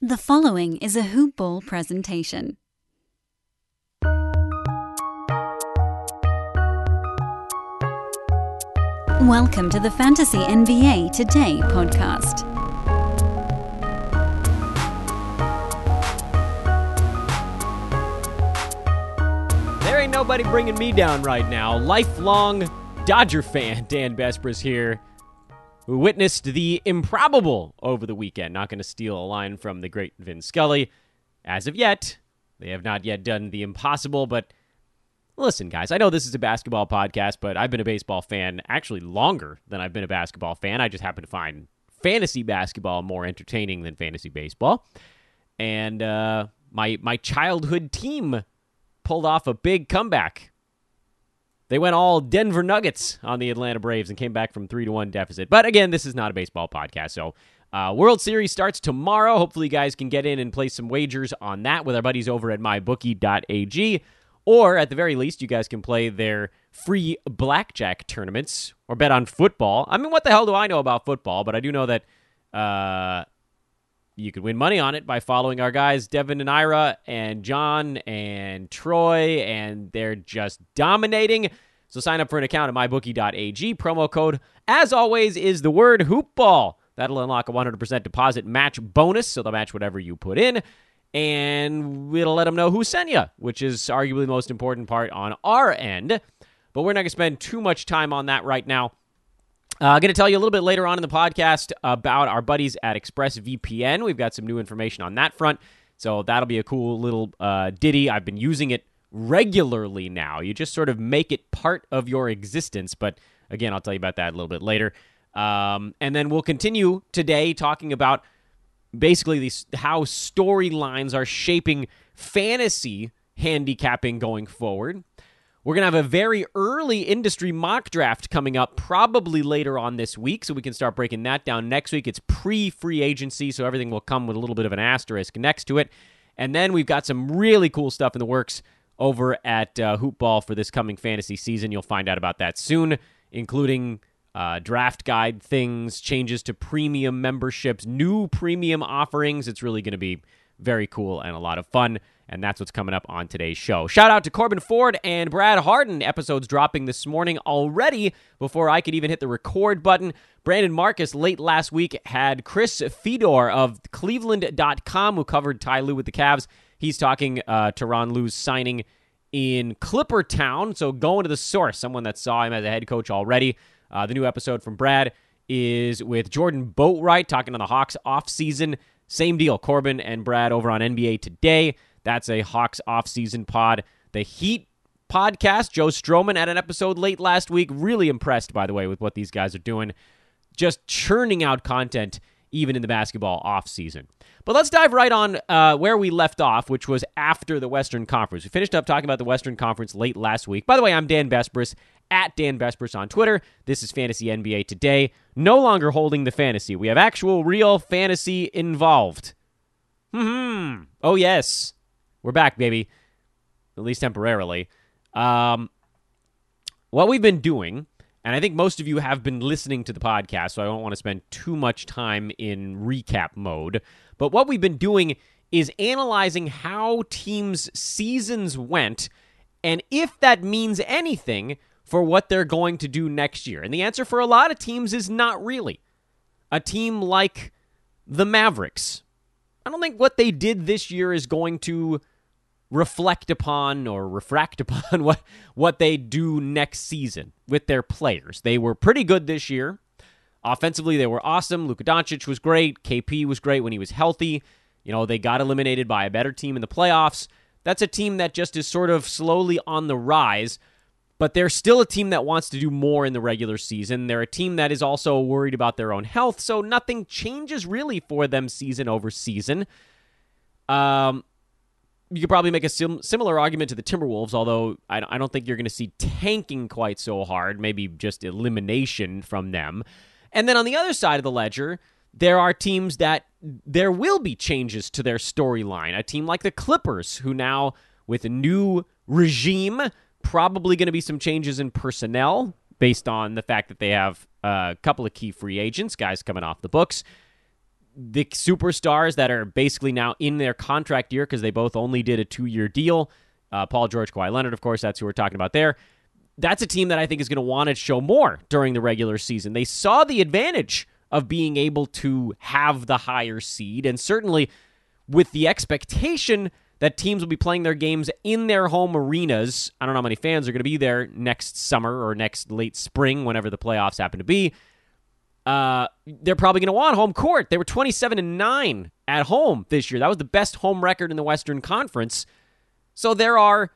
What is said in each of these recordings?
The following is a Hoop Ball presentation. Welcome to the Fantasy NBA Today podcast. There ain't nobody bringing me down right now. Lifelong Dodger fan Dan Besbris here, who witnessed the improbable over the weekend. Not going to steal a line from the great Vin Scully. As of yet, they have not yet done the impossible, but listen, guys, I know this is a basketball podcast, but I've been a baseball fan actually longer than I've been a basketball fan. I just happen to find fantasy basketball more entertaining than fantasy baseball. And uh, my my childhood team pulled off a big comeback. They went all Denver Nuggets on the Atlanta Braves and came back from three to one deficit. But again, this is not a baseball podcast, so uh, World Series starts tomorrow. Hopefully, you guys can get in and place some wagers on that with our buddies over at mybookie.ag. Or at the very least, you guys can play their free blackjack tournaments or bet on football. I mean, what the hell do I know about football? But I do know that uh, you could win money on it by following our guys, Devin and Ira and John and Troy, and they're just dominating. So sign up for an account at mybookie.ag. Promo code, as always, is the word hoopball. That'll unlock a 100% deposit match bonus, so they'll match whatever you put in and we'll let them know who sent you, which is arguably the most important part on our end. But we're not going to spend too much time on that right now. Uh, I'm going to tell you a little bit later on in the podcast about our buddies at ExpressVPN. We've got some new information on that front. So that'll be a cool little uh, ditty. I've been using it regularly now. You just sort of make it part of your existence. But again, I'll tell you about that a little bit later. Um, and then we'll continue today talking about basically these how storylines are shaping fantasy handicapping going forward. We're going to have a very early industry mock draft coming up probably later on this week, so we can start breaking that down next week. It's pre free agency, so everything will come with a little bit of an asterisk next to it. And then we've got some really cool stuff in the works over at uh, Hoopball for this coming fantasy season. You'll find out about that soon, including uh, draft guide things, changes to premium memberships, new premium offerings. It's really going to be very cool and a lot of fun. And that's what's coming up on today's show. Shout out to Corbin Ford and Brad Harden. Episodes dropping this morning already before I could even hit the record button. Brandon Marcus late last week had Chris Fedor of Cleveland.com who covered Ty Lue with the Cavs. He's talking uh, Tyronn Lue's signing in Clipper Town. So going to the source, someone that saw him as a head coach already. Uh, the new episode from Brad is with Jordan Boatwright talking on the Hawks offseason. Same deal, Corbin and Brad over on NBA Today. That's a Hawks offseason pod. The Heat podcast, Joe Stroman had an episode late last week. Really impressed, by the way, with what these guys are doing. Just churning out content even in the basketball offseason. But let's dive right on uh, where we left off, which was after the Western Conference. We finished up talking about the Western Conference late last week. By the way, I'm Dan Besbris at Dan Besbris on Twitter. This is Fantasy NBA Today. No longer holding the fantasy. We have actual, real fantasy involved. Hmm. Oh, yes. We're back, baby. At least temporarily. Um, what we've been doing, and I think most of you have been listening to the podcast, so I don't want to spend too much time in recap mode. But what we've been doing is analyzing how teams' seasons went and if that means anything for what they're going to do next year. And the answer for a lot of teams is not really. A team like the Mavericks, I don't think what they did this year is going to reflect upon or refract upon what what they do next season with their players. They were pretty good this year. Offensively, they were awesome. Luka Doncic was great. KP was great when he was healthy. You know, they got eliminated by a better team in the playoffs. That's a team that just is sort of slowly on the rise, but they're still a team that wants to do more in the regular season. They're a team that is also worried about their own health, so nothing changes really for them season over season. Um, you could probably make a sim- similar argument to the Timberwolves, although I, I don't think you're going to see tanking quite so hard, maybe just elimination from them. And then on the other side of the ledger, there are teams that there will be changes to their storyline. A team like the Clippers, who now, with a new regime, probably going to be some changes in personnel based on the fact that they have a couple of key free agents, guys coming off the books. The superstars that are basically now in their contract year because they both only did a two year deal. Uh, Paul George, Kawhi Leonard, of course, that's who we're talking about there. That's a team that I think is going to want to show more during the regular season. They saw the advantage of being able to have the higher seed, and certainly with the expectation that teams will be playing their games in their home arenas. I don't know how many fans are going to be there next summer or next late spring, whenever the playoffs happen to be. Uh, they're probably going to want home court. They were 27 and 9 at home this year. That was the best home record in the Western Conference. So there are,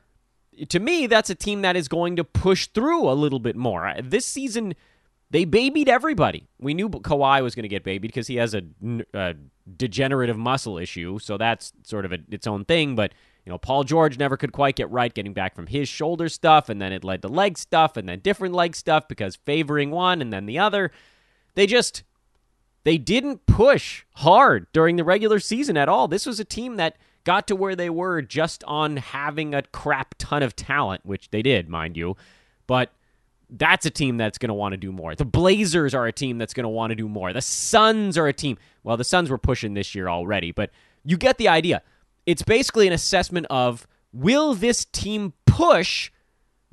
to me, that's a team that is going to push through a little bit more. This season, they babied everybody. We knew Kawhi was going to get babied because he has a, a, degenerative muscle issue, so that's sort of a, its own thing. But you know, Paul George never could quite get right getting back from his shoulder stuff, and then it led to leg stuff, and then different leg stuff because favoring one and then the other. They just they didn't push hard during the regular season at all. This was a team that got to where they were just on having a crap ton of talent, which they did, mind you. But that's a team that's going to want to do more. The Blazers are a team that's going to want to do more. The Suns are a team. Well, the Suns were pushing this year already, but you get the idea. It's basically an assessment of will this team push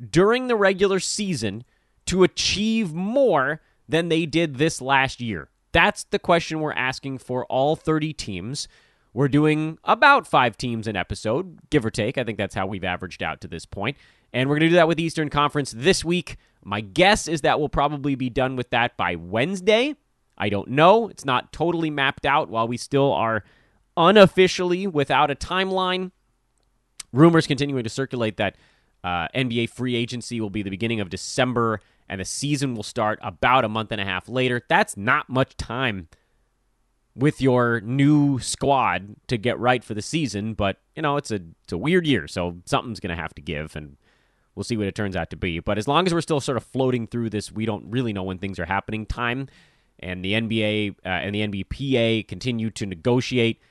during the regular season to achieve more than they did this last year? That's the question we're asking for all 30 teams. We're doing about five teams an episode, give or take. I think that's how we've averaged out to this point. And we're going to do that with Eastern Conference this week. My guess is that we'll probably be done with that by Wednesday. I don't know. It's not totally mapped out while we still are unofficially without a timeline. Rumors continuing to circulate that uh, NBA free agency will be the beginning of December and the season will start about a month and a half later. That's not much time with your new squad to get right for the season, but you know, it's a it's a weird year, so something's going to have to give and we'll see what it turns out to be. But as long as we're still sort of floating through this, we don't really know when things are happening time and the NBA uh, and the NBPA continue to negotiate,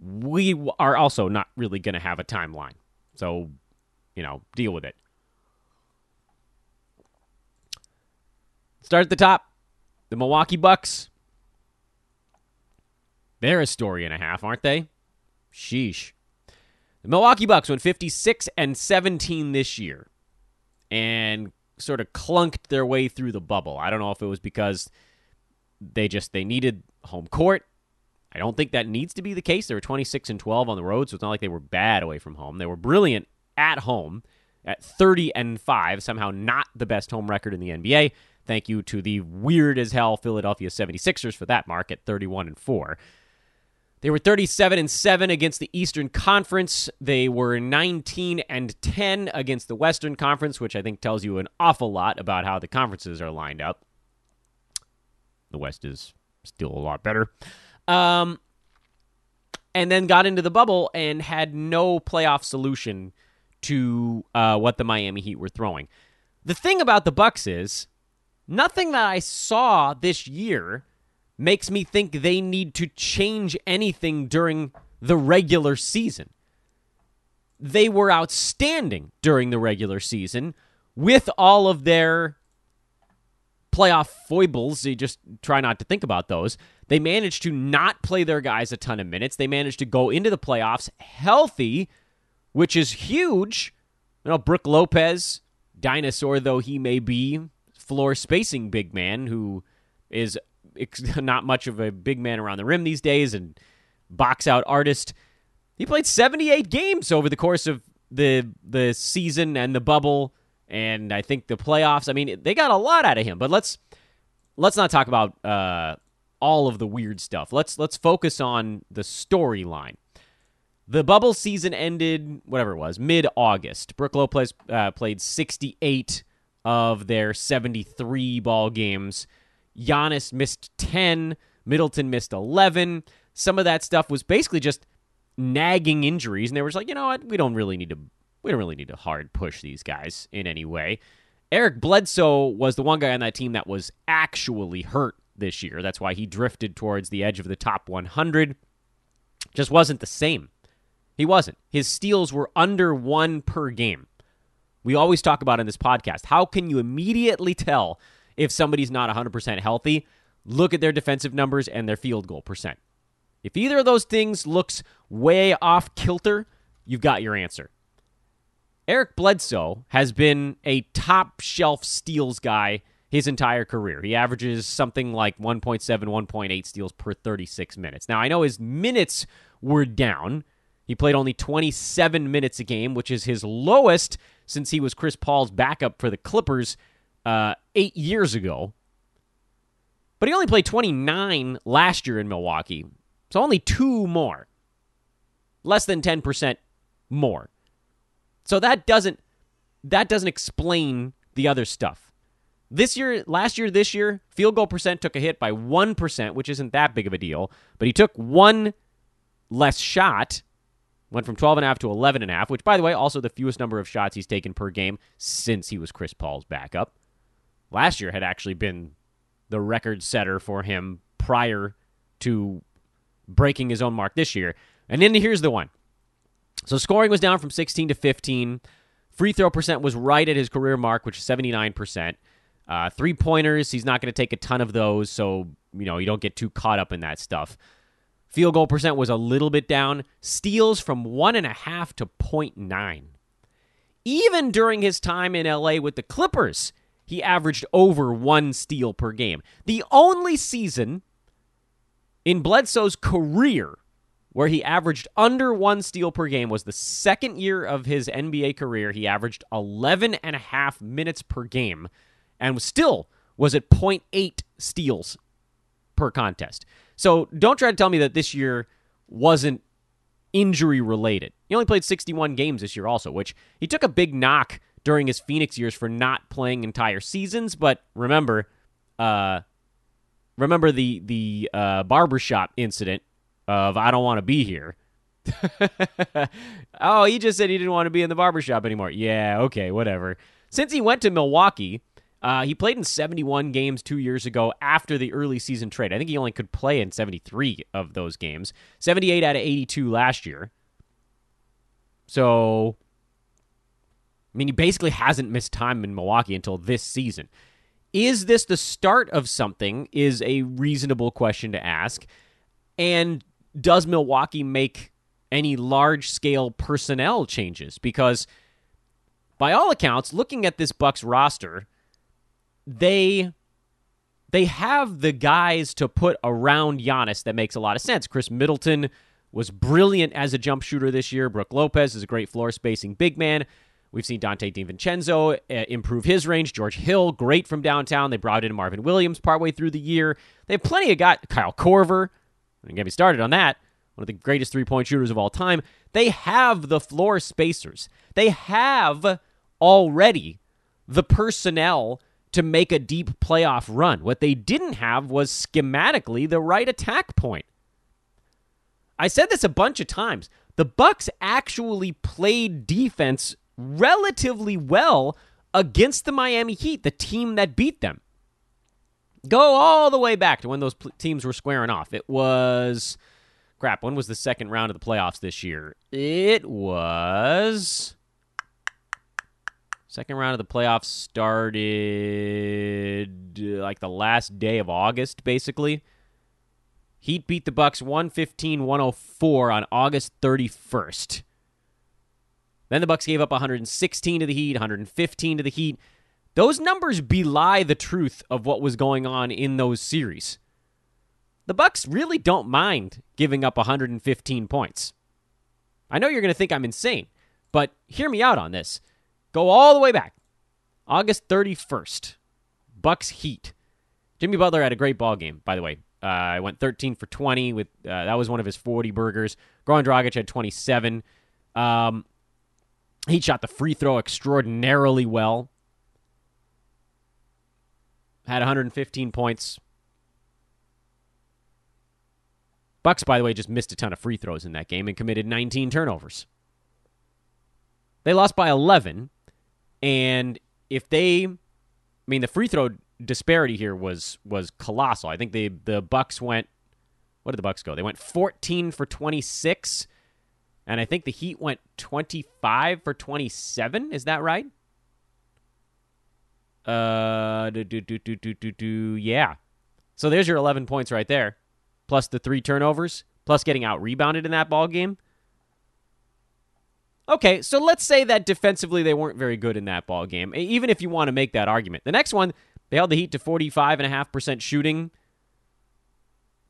we are also not really going to have a timeline. So, you know, deal with it. Start at the top. The Milwaukee Bucks. They're a story and a half, aren't they? Sheesh. The Milwaukee Bucks went 56 and 17 this year and sort of clunked their way through the bubble. I don't know if it was because they just they needed home court. I don't think that needs to be the case. They were 26 and 12 on the road, so it's not like they were bad away from home. They were brilliant at home at 30 and 5, somehow not the best home record in the NBA. Thank you to the weird as hell Philadelphia 76ers for that mark at 31 and 4. They were 37 and 7 against the Eastern Conference. They were 19 and 10 against the Western Conference, which I think tells you an awful lot about how the conferences are lined up. The West is still a lot better. Um, and then got into the bubble and had no playoff solution to uh, what the Miami Heat were throwing. The thing about the Bucks is nothing that I saw this year makes me think they need to change anything during the regular season. They were outstanding during the regular season with all of their playoff foibles. You just try not to think about those. They managed to not play their guys a ton of minutes. They managed to go into the playoffs healthy, which is huge. You know, Brook Lopez, dinosaur though he may be, floor spacing big man who is not much of a big man around the rim these days and box out artist. He played 78 games over the course of the the season and the bubble and I think the playoffs. I mean, they got a lot out of him. But let's let's not talk about uh, all of the weird stuff. Let's let's focus on the storyline. The bubble season ended, whatever it was, mid August. Brook Lopez uh, played 68 of their 73 ball games. Giannis missed 10. Middleton missed 11. Some of that stuff was basically just nagging injuries, and they were just like, you know what, we don't really need to we don't really need to hard push these guys in any way. Eric Bledsoe was the one guy on that team that was actually hurt this year. That's why he drifted towards the edge of the top 100. Just wasn't the same. He wasn't. His steals were under one per game. We always talk about in this podcast how can you immediately tell if somebody's not 100% healthy? Look at their defensive numbers and their field goal percent. If either of those things looks way off kilter, you've got your answer. Eric Bledsoe has been a top shelf steals guy his entire career. He averages something like 1.7, 1.8 steals per 36 minutes. Now, I know his minutes were down. He played only 27 minutes a game, which is his lowest since he was Chris Paul's backup for the Clippers uh, eight years ago. But he only played 29 last year in Milwaukee, so only two more. Less than 10% more. So that doesn't that doesn't explain the other stuff. This year, last year, this year, field goal percent took a hit by 1%, which isn't that big of a deal, but he took one less shot, went from 12.5 to 11.5, which, by the way, also the fewest number of shots he's taken per game since he was Chris Paul's backup. Last year had actually been the record setter for him prior to breaking his own mark this year. And then here's the one so scoring was down from 16 to 15. Free throw percent was right at his career mark, which is 79%. Uh, three pointers, he's not going to take a ton of those, so you know you don't get too caught up in that stuff. Field goal percent was a little bit down. Steals from one and a half to 0.9. Even during his time in LA with the Clippers, he averaged over one steal per game. The only season in Bledsoe's career where he averaged under one steal per game was the second year of his NBA career. He averaged 11 and a half minutes per game and still was at 0.8 steals per contest. So don't try to tell me that this year wasn't injury related. He only played 61 games this year, also, which he took a big knock during his Phoenix years for not playing entire seasons. But remember, uh, remember the the uh, barbershop incident of I don't want to be here. oh, he just said he didn't want to be in the barbershop anymore. Yeah, okay, whatever. Since he went to Milwaukee, uh, he played in 71 games two years ago after the early season trade. I think he only could play in 73 of those games. 78 out of 82 last year. So, I mean, he basically hasn't missed time in Milwaukee until this season. Is this the start of something? Is a reasonable question to ask. And does Milwaukee make any large scale personnel changes? Because by all accounts, looking at this Bucks roster, they they have the guys to put around Giannis that makes a lot of sense. Khris Middleton was brilliant as a jump shooter this year. Brook Lopez is a great floor spacing big man. We've seen Donte DiVincenzo uh, improve his range. George Hill, great from downtown. They brought in Marvin Williams partway through the year. They have plenty of guys. Kyle Korver, and get me started on that. One of the greatest three point shooters of all time. They have the floor spacers. They have already the personnel to make a deep playoff run. What they didn't have was schematically the right attack point. I said this a bunch of times. The Bucks actually played defense relatively well against the Miami Heat, the team that beat them. Go all the way back to when those pl- teams were squaring off. It was crap. When was the second round of the playoffs this year? It was second round of the playoffs started uh, like the last day of August, basically. Heat beat the Bucks 115-104 on August 31st. Then the Bucks gave up 116 to the Heat, 115 to the Heat. Those numbers belie the truth of what was going on in those series. The Bucks really don't mind giving up 115 points. I know you're going to think I'm insane, but hear me out on this. Go all the way back. August 31st. Bucks Heat. Jimmy Butler had a great ball game, by the way. Uh, I went 13 for 20 with uh, that was one of his 40 burgers. Goran Dragic had 27. Um, he shot the free throw extraordinarily well had 115 points. Bucks, by the way, just missed a ton of free throws in that game and committed 19 turnovers. They lost by 11, and if they, I mean, the free throw disparity here was was colossal. I think the the Bucks went. What did the Bucks go? They went 14 for 26, and I think the Heat went 25 for 27. Is that right? Uh, do, do, do, do, do, do, do, yeah. So there's your 11 points right there, plus the three turnovers, plus getting out rebounded in that ball game. Okay, so let's say that defensively they weren't very good in that ball game. Even if you want to make that argument. The next one, they held the Heat to 45.5% shooting.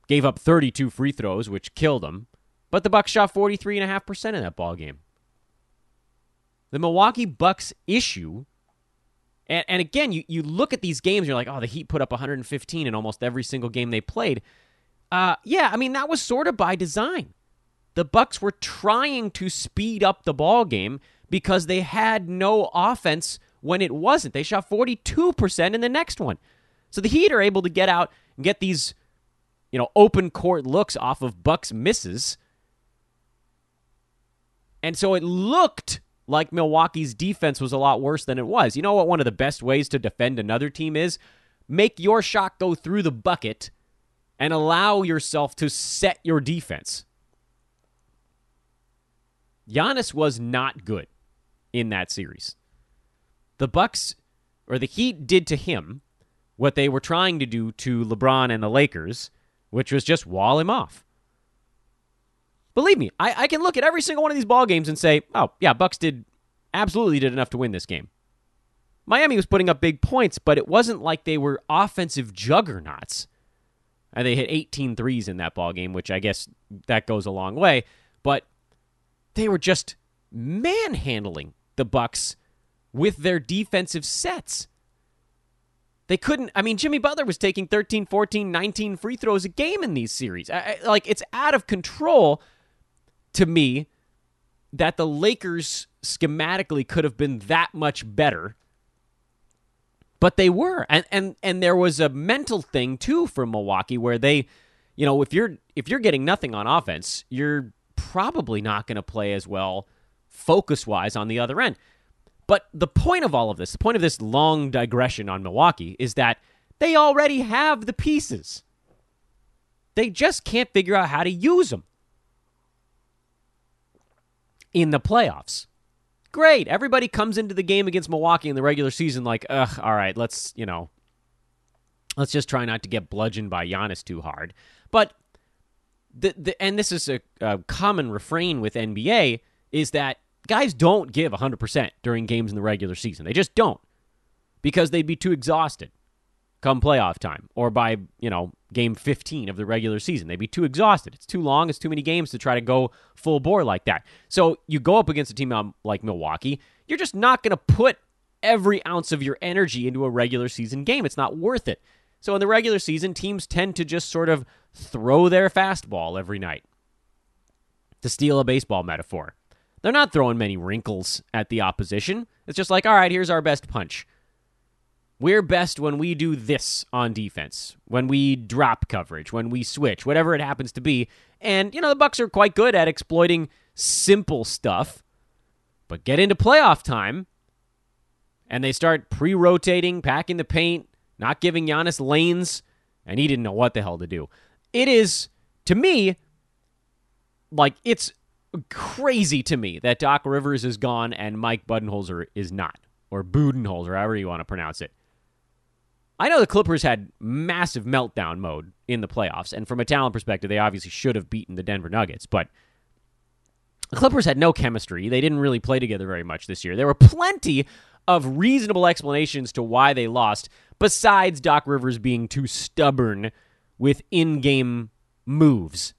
Gave up 32 free throws, which killed them. But the Bucks shot 43.5% in that ball game. The Milwaukee Bucks issue and, and, again, you, you look at these games, you're like, oh, the Heat put up 115 in almost every single game they played. Uh, yeah, I mean that was sort of by design. The Bucks were trying to speed up the ball game because they had no offense when it wasn't. They shot 42% in the next one. So the Heat are able to get out and get these, you know, open court looks off of Bucks misses. And so it looked like Milwaukee's defense was a lot worse than it was. You know what one of the best ways to defend another team is? Make your shot go through the bucket and allow yourself to set your defense. Giannis was not good in that series. The Bucks or the Heat did to him what they were trying to do to LeBron and the Lakers, which was just wall him off. Believe me, I, I can look at every single one of these ball games and say, oh yeah, Bucks did absolutely did enough to win this game. Miami was putting up big points, but it wasn't like they were offensive juggernauts. And they hit 18 threes in that ball game, which I guess that goes a long way. But they were just manhandling the Bucks with their defensive sets. They couldn't. I mean, Jimmy Butler was taking 13, 14, 19 free throws a game in these series. I, I, like, it's out of control to me that the Lakers schematically could have been that much better. But they were. And and and there was a mental thing too for Milwaukee where they, you know, if you're if you're getting nothing on offense, you're probably not going to play as well focus wise on the other end. But the point of all of this, the point of this long digression on Milwaukee is that they already have the pieces. They just can't figure out how to use them in the playoffs. Great. Everybody comes into the game against Milwaukee in the regular season like, ugh, all right, let's, you know, let's just try not to get bludgeoned by Giannis too hard. But the, the and this is a, a common refrain with NBA is that guys don't give 100% during games in the regular season. They just don't because they'd be too exhausted come playoff time or by, you know, game 15 of the regular season. They'd be too exhausted. It's too long. It's too many games to try to go full bore like that. So you go up against a team like Milwaukee, you're just not going to put every ounce of your energy into a regular season game. It's not worth it. So in the regular season, teams tend to just sort of throw their fastball every night. To steal a baseball metaphor, they're not throwing many wrinkles at the opposition. It's just like, all right, here's our best punch. We're best when we do this on defense, when we drop coverage, when we switch, whatever it happens to be. And you know the Bucks are quite good at exploiting simple stuff. But get into playoff time and they start pre-rotating, packing the paint, not giving Giannis lanes, and he didn't know what the hell to do. It is to me like it's crazy to me that Doc Rivers is gone and Mike Budenholzer is not, or Budenholzer, however you want to pronounce it. I know the Clippers had massive meltdown mode in the playoffs, and from a talent perspective, they obviously should have beaten the Denver Nuggets, but the Clippers had no chemistry. They didn't really play together very much this year. There were plenty of reasonable explanations to why they lost, besides Doc Rivers being too stubborn with in game moves.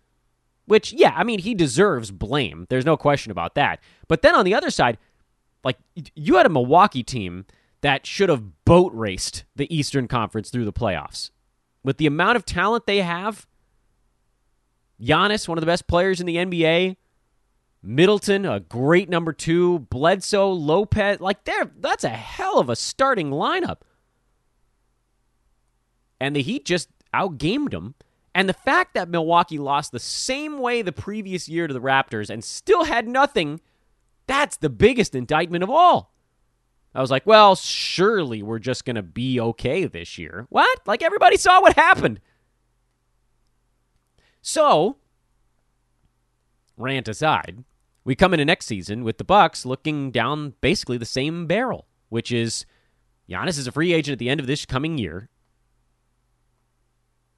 Which, yeah, I mean, he deserves blame. There's no question about that. But then on the other side, like, you had a Milwaukee team that should have boat raced the Eastern Conference through the playoffs. With the amount of talent they have, Giannis, one of the best players in the NBA, Middleton, a great number two, Bledsoe, Lopez, like there, that's a hell of a starting lineup. And the Heat just outgamed them. And the fact that Milwaukee lost the same way the previous year to the Raptors and still had nothing, that's the biggest indictment of all. I was like, well, surely we're just going to be okay this year. What? Like everybody saw what happened. So, rant aside, we come into next season with the Bucks looking down basically the same barrel, which is Giannis is a free agent at the end of this coming year.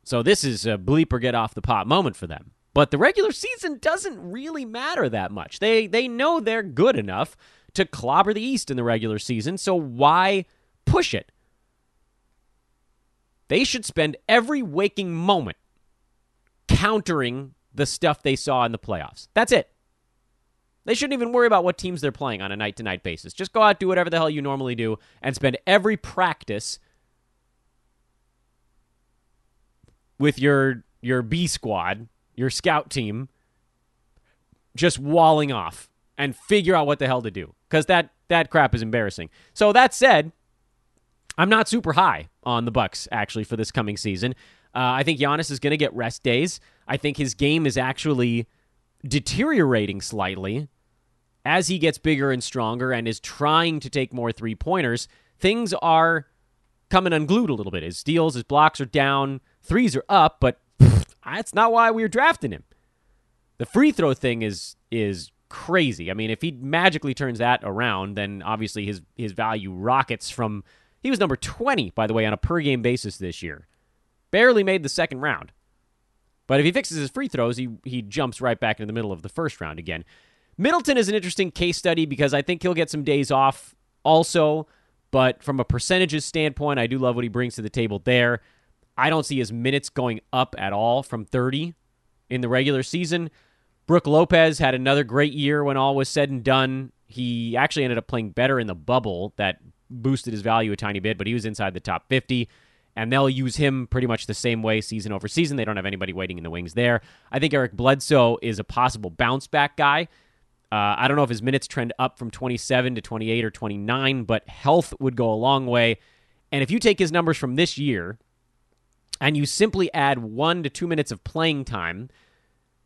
So this is a bleep or get off the pot moment for them. But the regular season doesn't really matter that much. They they know they're good enough to clobber the East in the regular season, so why push it? They should spend every waking moment countering the stuff they saw in the playoffs. That's it. They shouldn't even worry about what teams they're playing on a night to night basis. Just go out, do whatever the hell you normally do, and spend every practice with your your B squad, your scout team, just walling off and figure out what the hell to do. Because that that crap is embarrassing. So that said, I'm not super high on the Bucks actually for this coming season. Uh, I think Giannis is going to get rest days. I think his game is actually deteriorating slightly as he gets bigger and stronger and is trying to take more three pointers. Things are coming unglued a little bit. His steals, his blocks are down, threes are up, but that's not why we were drafting him. The free throw thing is is crazy. I mean, if he magically turns that around, then obviously his his value rockets from he was number 20 by the way on a per game basis this year. Barely made the second round. But if he fixes his free throws, he he jumps right back into the middle of the first round again. Middleton is an interesting case study because I think he'll get some days off also, but from a percentages standpoint, I do love what he brings to the table there. I don't see his minutes going up at all from 30 in the regular season. Brook Lopez had another great year when all was said and done. He actually ended up playing better in the bubble that boosted his value a tiny bit, but he was inside the top 50 and they'll use him pretty much the same way season over season. They don't have anybody waiting in the wings there. I think Eric Bledsoe is a possible bounce back guy. Uh, I don't know if his minutes trend up from 27 to 28 or 29, but health would go a long way. And if you take his numbers from this year and you simply add one to two minutes of playing time,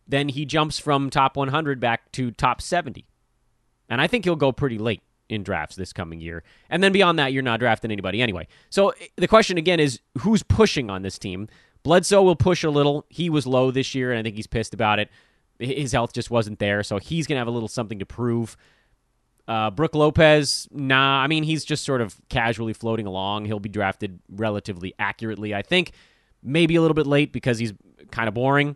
then he jumps from top 100 back to top 70. And I think he'll go pretty late in drafts this coming year. And then beyond that, you're not drafting anybody anyway. So eh, the question again is who's pushing on this team? Bledsoe will push a little. He was low this year, and I think he's pissed about it. His health just wasn't there, so he's going to have a little something to prove. Uh, Brook Lopez, nah. I mean, he's just sort of casually floating along. He'll be drafted relatively accurately, I think. Maybe a little bit late because he's kind of boring.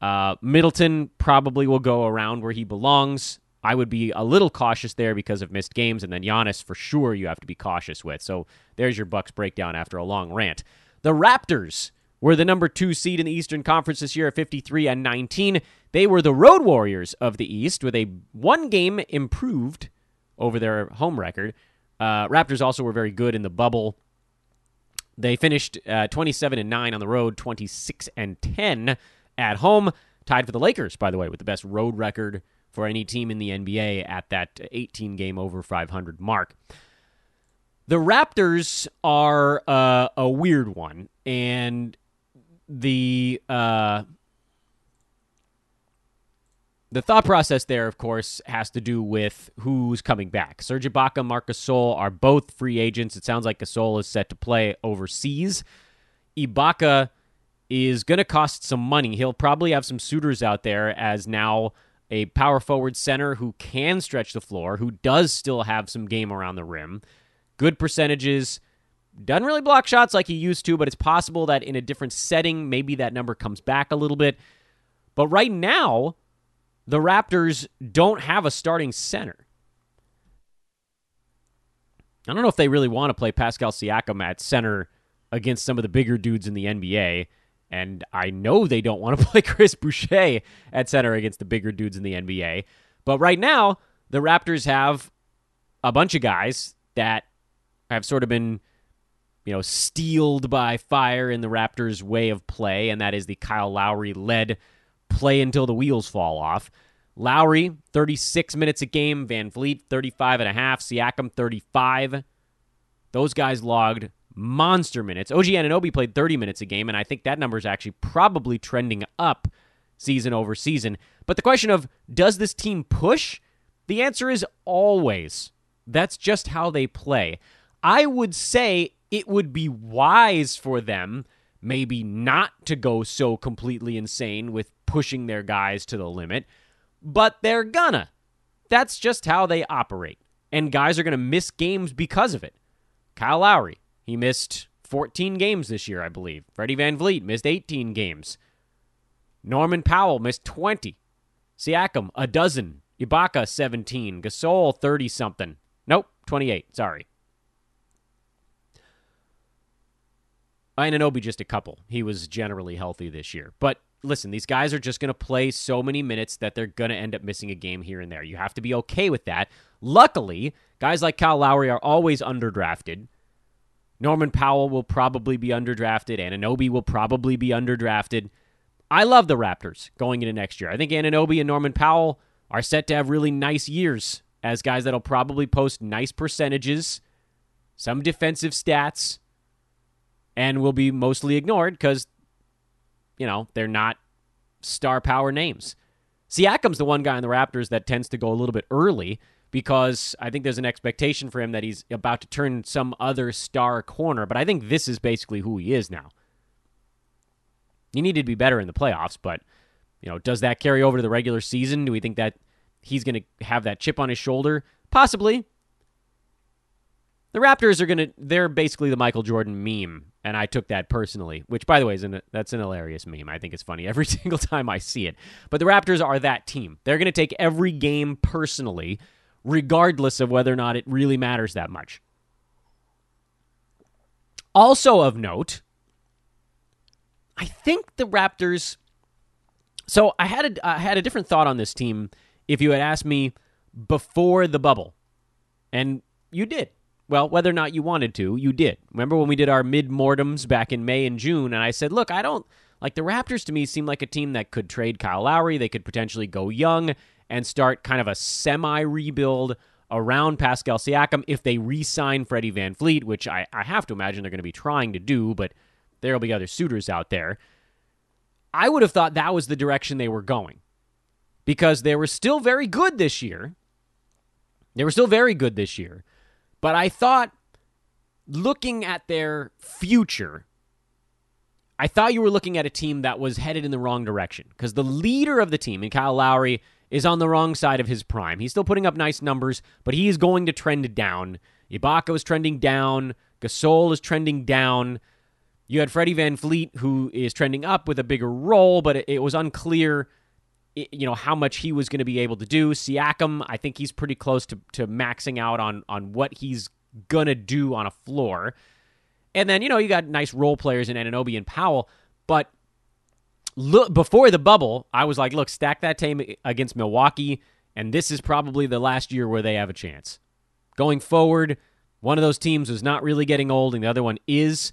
Uh, Middleton probably will go around where he belongs. I would be a little cautious there because of missed games, and then Giannis for sure you have to be cautious with. So there's your Bucks breakdown after a long rant. The Raptors were the number two seed in the Eastern Conference this year at 53 and 19. They were the Road Warriors of the East with a one game improved over their home record. Uh, Raptors also were very good in the bubble. They finished uh, 27 and 9 on the road, 26 and 10 at home. Tied for the Lakers, by the way, with the best road record for any team in the NBA at that 18 game over 500 mark. The Raptors are uh, a weird one, and the uh, the thought process there, of course, has to do with who's coming back. Serge Ibaka, Marc Gasol are both free agents. It sounds like Gasol is set to play overseas. Ibaka is going to cost some money. He'll probably have some suitors out there as now a power forward center who can stretch the floor, who does still have some game around the rim, good percentages, doesn't really block shots like he used to, but it's possible that in a different setting, maybe that number comes back a little bit. But right now, the Raptors don't have a starting center. I don't know if they really want to play Pascal Siakam at center against some of the bigger dudes in the NBA. And I know they don't want to play Chris Boucher at center against the bigger dudes in the NBA. But right now, the Raptors have a bunch of guys that have sort of been, you know, steeled by fire in the Raptors' way of play, and that is the Kyle Lowry led play until the wheels fall off. Lowry, 36 minutes a game. VanVleet, 35 and a half. Siakam, 35. Those guys logged monster minutes. OG Anunoby played 30 minutes a game, and I think that number is actually probably trending up season over season. But the question of does this team push? The answer is always. That's just how they play. I would say it would be wise for them maybe not to go so completely insane with pushing their guys to the limit, but they're gonna. That's just how they operate. And guys are going to miss games because of it. Kyle Lowry, he missed 14 games this year, I believe. Freddie VanVleet missed 18 games. Norman Powell missed 20. Siakam, a dozen. Ibaka, 17. Gasol, 30 something. Nope, 28. Sorry. Anunoby just a couple. He was generally healthy this year. But listen, these guys are just going to play so many minutes that they're going to end up missing a game here and there. You have to be okay with that. Luckily, guys like Kyle Lowry are always underdrafted. Norman Powell will probably be underdrafted. Anunoby will probably be underdrafted. I love the Raptors going into next year. I think Anunoby and Norman Powell are set to have really nice years as guys that'll probably post nice percentages, some defensive stats, and will be mostly ignored because, you know, they're not star power names. Siakam's the one guy in the Raptors that tends to go a little bit early because I think there's an expectation for him that he's about to turn some other star corner, but I think this is basically who he is now. He needed to be better in the playoffs, but you know, does that carry over to the regular season? Do we think that he's going to have that chip on his shoulder? Possibly. The Raptors are going to they're basically the Michael Jordan meme, and I took that personally, which by the way is an, that's an hilarious meme. I think it's funny every single time I see it. But the Raptors are that team. They're going to take every game personally, regardless of whether or not it really matters that much. Also of note, I think the Raptors. So I had a I had a different thought on this team. If you had asked me before the bubble, and you did. Well, whether or not you wanted to, you did. Remember when we did our mid mortems back in May and June, and I said, look, I don't like the Raptors to me seem like a team that could trade Kyle Lowry. They could potentially go young and start kind of a semi rebuild around Pascal Siakam if they re sign Freddie VanVleet, which I, I have to imagine they're going to be trying to do, but there'll be other suitors out there. I would have thought that was the direction they were going because they were still very good this year. They were still very good this year. But I thought, looking at their future, I thought you were looking at a team that was headed in the wrong direction because the leader of the team, and Kyle Lowry, is on the wrong side of his prime. He's still putting up nice numbers, but he is going to trend down. Ibaka is trending down. Gasol is trending down. You had Freddie VanVleet, who is trending up with a bigger role, but it, was unclear, you know, how much he was going to be able to do. Siakam, I think he's pretty close to, to maxing out on on what he's gonna do on a floor. And then you know you got nice role players in Anunoby and Powell, but look before the bubble, I was like, look, stack that team against Milwaukee, and this is probably the last year where they have a chance. Going forward, one of those teams is not really getting old, and the other one is.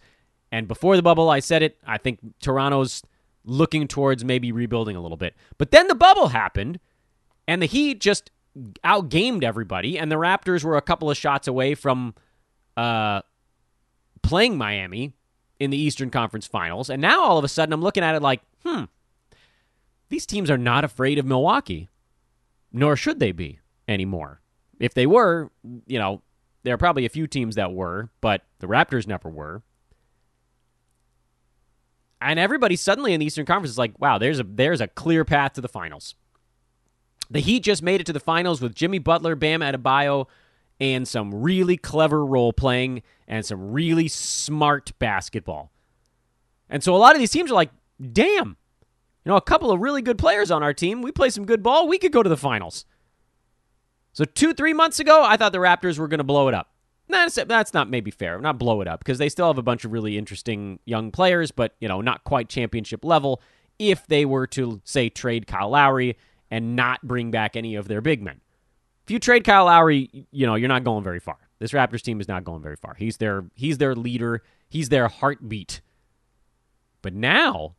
And before the bubble, I said it. I think Toronto's looking towards maybe rebuilding a little bit. But then the bubble happened, and the Heat just outgamed everybody, and the Raptors were a couple of shots away from uh, playing Miami in the Eastern Conference Finals. And now all of a sudden, I'm looking at it like, hmm, these teams are not afraid of Milwaukee, nor should they be anymore. If they were, you know, there are probably a few teams that were, but the Raptors never were and everybody suddenly in the Eastern Conference is like, wow, there's a there's a clear path to the finals. The Heat just made it to the finals with Jimmy Butler, Bam Adebayo, and some really clever role playing and some really smart basketball. And so a lot of these teams are like, damn, you know, a couple of really good players on our team. We play some good ball. We could go to the finals. So two, three months ago, I thought the Raptors were going to blow it up. That's, that's not maybe fair. Not blow it up because they still have a bunch of really interesting young players, but you know, not quite championship level. If they were to say trade Kyle Lowry and not bring back any of their big men, if you trade Kyle Lowry, you know you're not going very far. This Raptors team is not going very far. He's their he's their leader. He's their heartbeat. But now,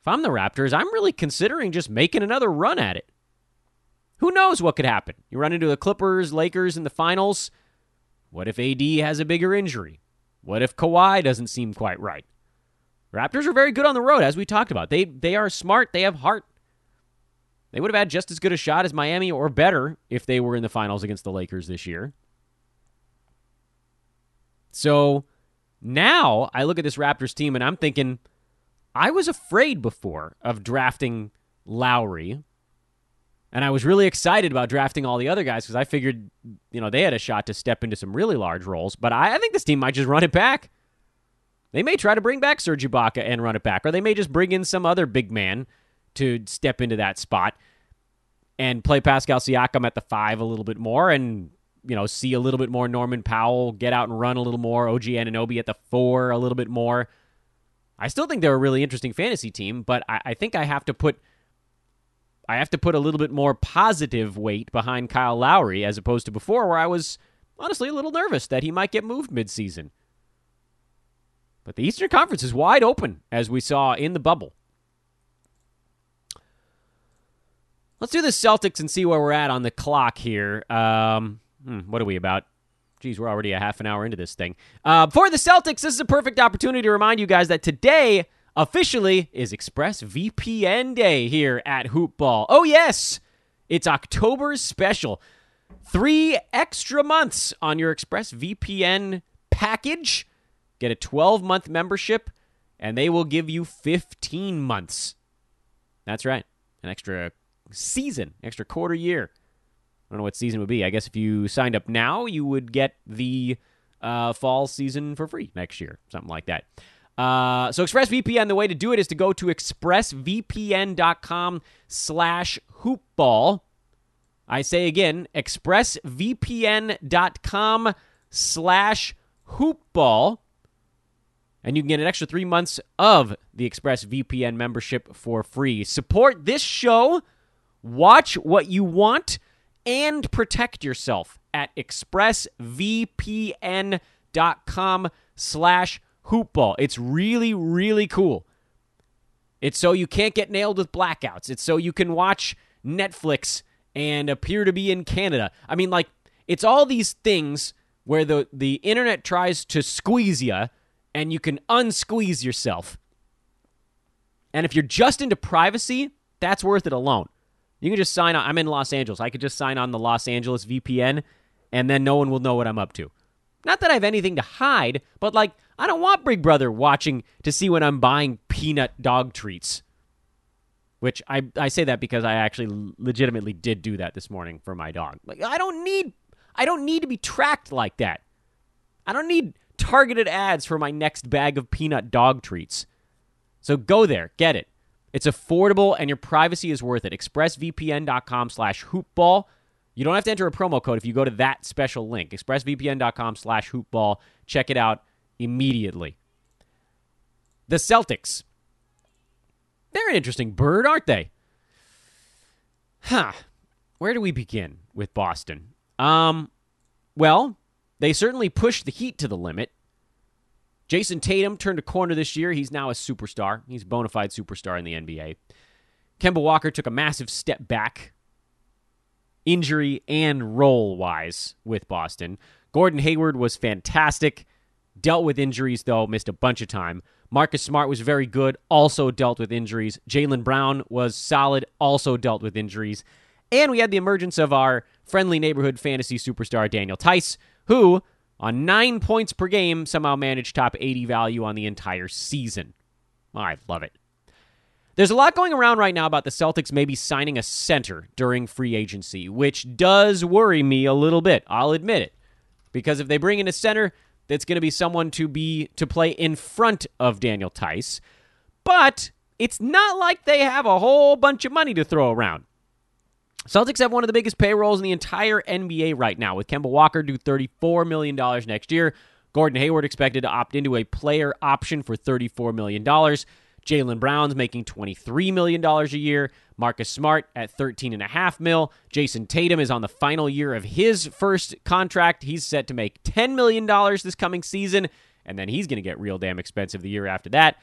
if I'm the Raptors, I'm really considering just making another run at it. Who knows what could happen? You run into the Clippers, Lakers in the finals. What if AD has a bigger injury? What if Kawhi doesn't seem quite right? Raptors are very good on the road, as we talked about. They they are smart. They have heart. They would have had just as good a shot as Miami or better if they were in the finals against the Lakers this year. So now I look at this Raptors team and I'm thinking, I was afraid before of drafting Lowry and I was really excited about drafting all the other guys because I figured, you know, they had a shot to step into some really large roles. But I, I, think this team might just run it back. They may try to bring back Serge Ibaka and run it back, or they may just bring in some other big man to step into that spot and play Pascal Siakam at the five a little bit more and you know, see a little bit more Norman Powell get out and run a little more, OG Anunoby at the four a little bit more. I still think they're a really interesting fantasy team, but I, I think I have to put I have to put a little bit more positive weight behind Kyle Lowry as opposed to before where I was honestly a little nervous that he might get moved midseason. But the Eastern Conference is wide open, as we saw in the bubble. Let's do the Celtics and see where we're at on the clock here. Um, Hmm, what are we about? Geez, we're already a half an hour into this thing. Uh, for the Celtics, this is a perfect opportunity to remind you guys that today officially is Express VPN Day here at Hoopball. Oh, yes, it's October's special. Three extra months on your Express VPN package. Get a 12 month membership, and they will give you 15 months. That's right, an extra season, extra quarter year I don't know what season would be. I guess if you signed up now, you would get the uh, fall season for free next year, something like that. Uh, so ExpressVPN, the way to do it is to go to expressvpn.com slash hoopball. I say again, expressvpn.com slash hoopball. And you can get an extra three months of the ExpressVPN membership for free. Support this show. Watch what you want and protect yourself at expressvpn.com slash hoopball. It's really, really cool. It's so you can't get nailed with blackouts. It's so you can watch Netflix and appear to be in Canada. I mean, like, it's all these things where the, the internet tries to squeeze you and you can unsqueeze yourself. And if you're just into privacy, that's worth it alone. You can just sign on. I'm in Los Angeles. I could just sign on the Los Angeles VPN, and then no one will know what I'm up to. Not that I have anything to hide, but like, I don't want Big Brother watching to see when I'm buying peanut dog treats. Which I, I say that because I actually legitimately did do that this morning for my dog. Like I don't need I don't need to be tracked like that. I don't need targeted ads for my next bag of peanut dog treats. So go there, get it. It's affordable and your privacy is worth it. ExpressVPN.com slash hoopball. You don't have to enter a promo code if you go to that special link. ExpressVPN.com slash hoopball. Check it out immediately. The Celtics. They're an interesting bird, aren't they? Huh. Where do we begin with Boston? Um, well, they certainly pushed the Heat to the limit. Jayson Tatum turned a corner this year. He's now a superstar. He's a bona fide superstar in the NBA. Kemba Walker took a massive step back, injury and role wise, with Boston. Gordon Hayward was fantastic. Dealt with injuries, though, missed a bunch of time. Marcus Smart was very good, also dealt with injuries. Jaylen Brown was solid, also dealt with injuries. And we had the emergence of our friendly neighborhood fantasy superstar, Daniel Theis, who on nine points per game, somehow managed top 80 value on the entire season. I love it. There's a lot going around right now about the Celtics maybe signing a center during free agency, which does worry me a little bit. I'll admit it. Because if they bring in a center, that's going to be someone to be to play in front of Daniel Theis, But it's not like they have a whole bunch of money to throw around. Celtics have one of the biggest payrolls in the entire NBA right now, with Kemba Walker due $34 million next year. Gordon Hayward expected to opt into a player option for $34 million. Jaylen Brown's making $23 million a year. Marcus Smart at $13.5 mil. Jayson Tatum is on the final year of his first contract. He's set to make $10 million this coming season, and then he's going to get real damn expensive the year after that.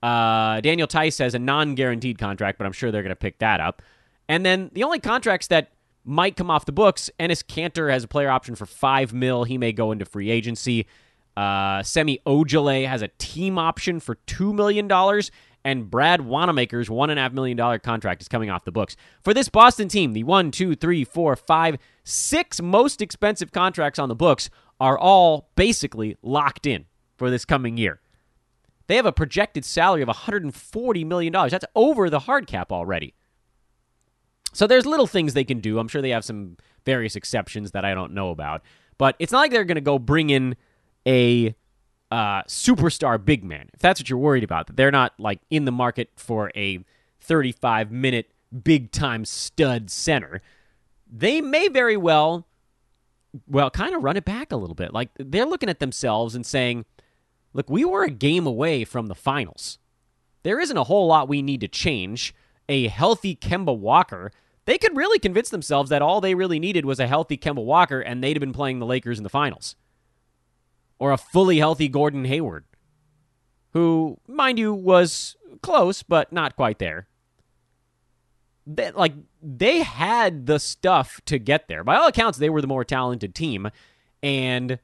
Uh, Daniel Theis has a non guaranteed contract, but I'm sure they're going to pick that up. And then the only contracts that might come off the books, Enes Kanter has a player option for five mil. He may go into free agency. Uh, Semi Ojeleye has a team option for two million dollars, and Brad Wanamaker's one and a half million dollar contract is coming off the books for this Boston team. The one, two, three, four, five, six most expensive contracts on the books are all basically locked in for this coming year. They have a projected salary of 140 million dollars. That's over the hard cap already. So there's little things they can do. I'm sure they have some various exceptions that I don't know about. But it's not like they're going to go bring in a uh, superstar big man. If that's what you're worried about, that they're not like in the market for a 35 minute big time stud center. They may very well, well, kind of run it back a little bit. Like they're looking at themselves and saying, look, we were a game away from the finals. There isn't a whole lot we need to change. A healthy Kemba Walker, they could really convince themselves that all they really needed was a healthy Kemba Walker and they'd have been playing the Lakers in the finals. Or a fully healthy Gordon Hayward, who, mind you, was close, but not quite there they, like they had the stuff to get there. By all accounts, they were the more talented team, and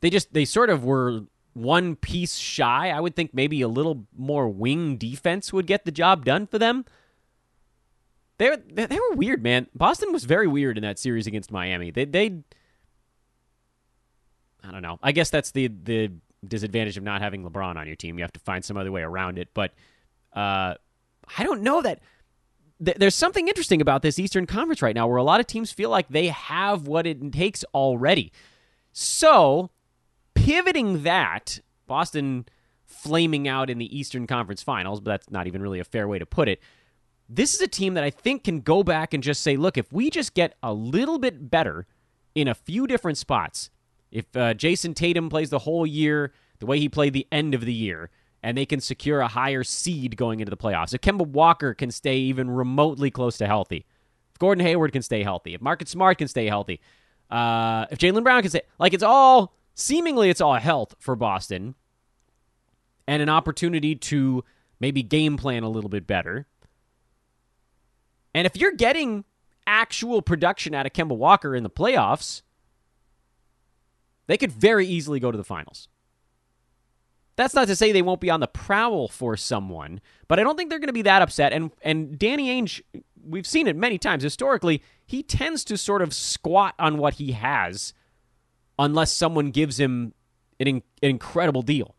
they just they sort of were one piece shy. I would think maybe a little more wing defense would get the job done for them. They they, were weird, man. Boston was very weird in that series against Miami. They they I don't know. I guess that's the the disadvantage of not having LeBron on your team. You have to find some other way around it, but uh I don't know that th- there's something interesting about this Eastern Conference right now where a lot of teams feel like they have what it takes already. So, pivoting that, Boston flaming out in the Eastern Conference Finals, but that's not even really a fair way to put it. This is a team that I think can go back and just say, look, if we just get a little bit better in a few different spots, if uh, Jayson Tatum plays the whole year the way he played the end of the year, and they can secure a higher seed going into the playoffs. If Kemba Walker can stay even remotely close to healthy, if Gordon Hayward can stay healthy, if Marcus Smart can stay healthy, uh, if Jaylen Brown can stay, like it's all seemingly it's all health for Boston, and an opportunity to maybe game plan a little bit better. And if you're getting actual production out of Kemba Walker in the playoffs, they could very easily go to the finals. That's not to say they won't be on the prowl for someone, but I don't think they're going to be that upset. And and Danny Ainge, we've seen it many times historically. He tends to sort of squat on what he has, unless someone gives him an, in, an incredible deal.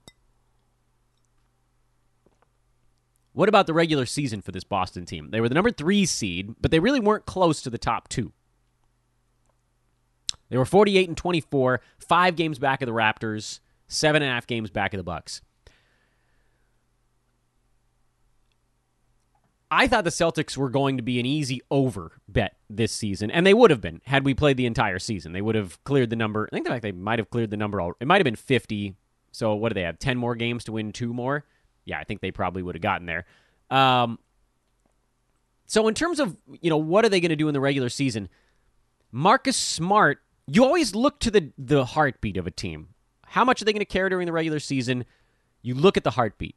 What about the regular season for this Boston team? They were the number three seed, but they really weren't close to the top two. They were 48 and 24, five games back of the Raptors seven and a half games back of the Bucks. I thought the Celtics were going to be an easy over bet this season, and they would have been had we played the entire season. They would have cleared the number. I think fact they might have cleared the number. It might have been fifty. So what do they have? Ten more games to win two more. Yeah, I think they probably would have gotten there. Um, so in terms of you know what are they going to do in the regular season? Marcus Smart. You always look to the the heartbeat of a team. How much are they going to care during the regular season? You look at the heartbeat.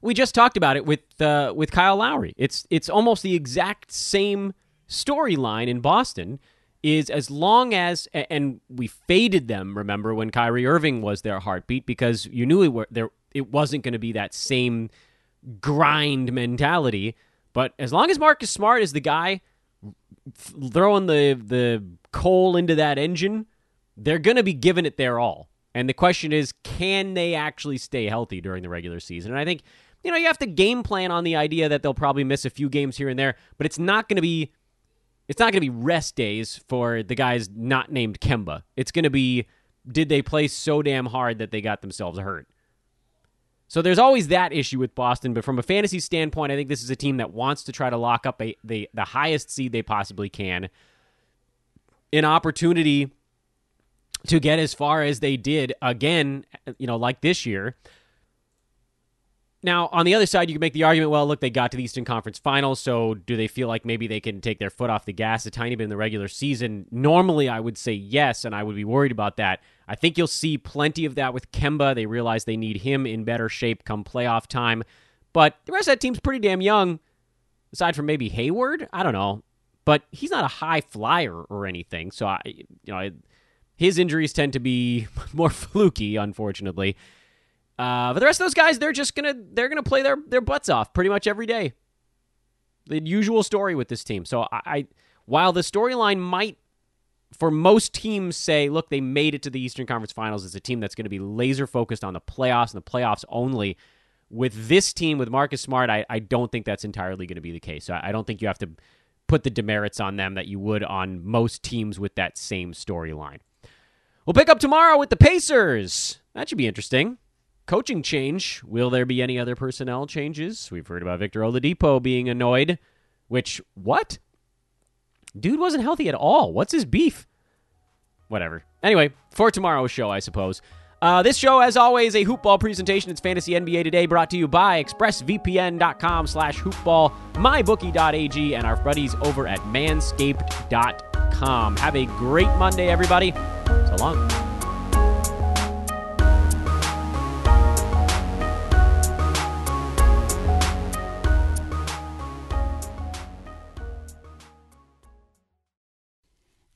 We just talked about it with uh, with Kyle Lowry. It's it's almost the exact same storyline in Boston. Is as long as and we faded them. Remember when Kyrie Irving was their heartbeat because you knew it were there. It wasn't going to be that same grind mentality. But as long as Marcus Smart is the guy throwing the the coal into that engine, they're going to be giving it their all. And the question is, can they actually stay healthy during the regular season? And I think, you know, you have to game plan on the idea that they'll probably miss a few games here and there, but it's not going to be it's not going to be rest days for the guys not named Kemba. It's going to be did they play so damn hard that they got themselves hurt? So there's always that issue with Boston, but from a fantasy standpoint, I think this is a team that wants to try to lock up a, the the highest seed they possibly can. An opportunity to get as far as they did again, you know, like this year. Now, on the other side, you can make the argument well, look, they got to the Eastern Conference Finals, so do they feel like maybe they can take their foot off the gas a tiny bit in the regular season? Normally, I would say yes, and I would be worried about that. I think you'll see plenty of that with Kemba. They realize they need him in better shape come playoff time. But the rest of that team's pretty damn young, aside from maybe Hayward. I don't know. But he's not a high flyer or anything, so I, you know, his injuries tend to be more fluky, unfortunately. Uh, but the rest of those guys, they're just gonna they're gonna play their their butts off pretty much every day. The usual story with this team. So I, I while the storyline might for most teams say, look, they made it to the Eastern Conference Finals. as a team that's going to be laser focused on the playoffs and the playoffs only. With this team, with Marcus Smart, I, I don't think that's entirely going to be the case. So I, I don't think you have to put the demerits on them that you would on most teams with that same storyline. We'll pick up tomorrow with the Pacers. That should be interesting. Coaching change. Will there be any other personnel changes? We've heard about Victor Oladipo being annoyed, which, what? Dude wasn't healthy at all. What's his beef? Whatever. Anyway, for tomorrow's show, I suppose. Uh, this show, as always, a hoopball presentation. It's Fantasy NBA Today, brought to you by ExpressVPN.com slash hoopball, MyBookie.ag, and our buddies over at Manscaped.com. Have a great Monday, everybody. So long.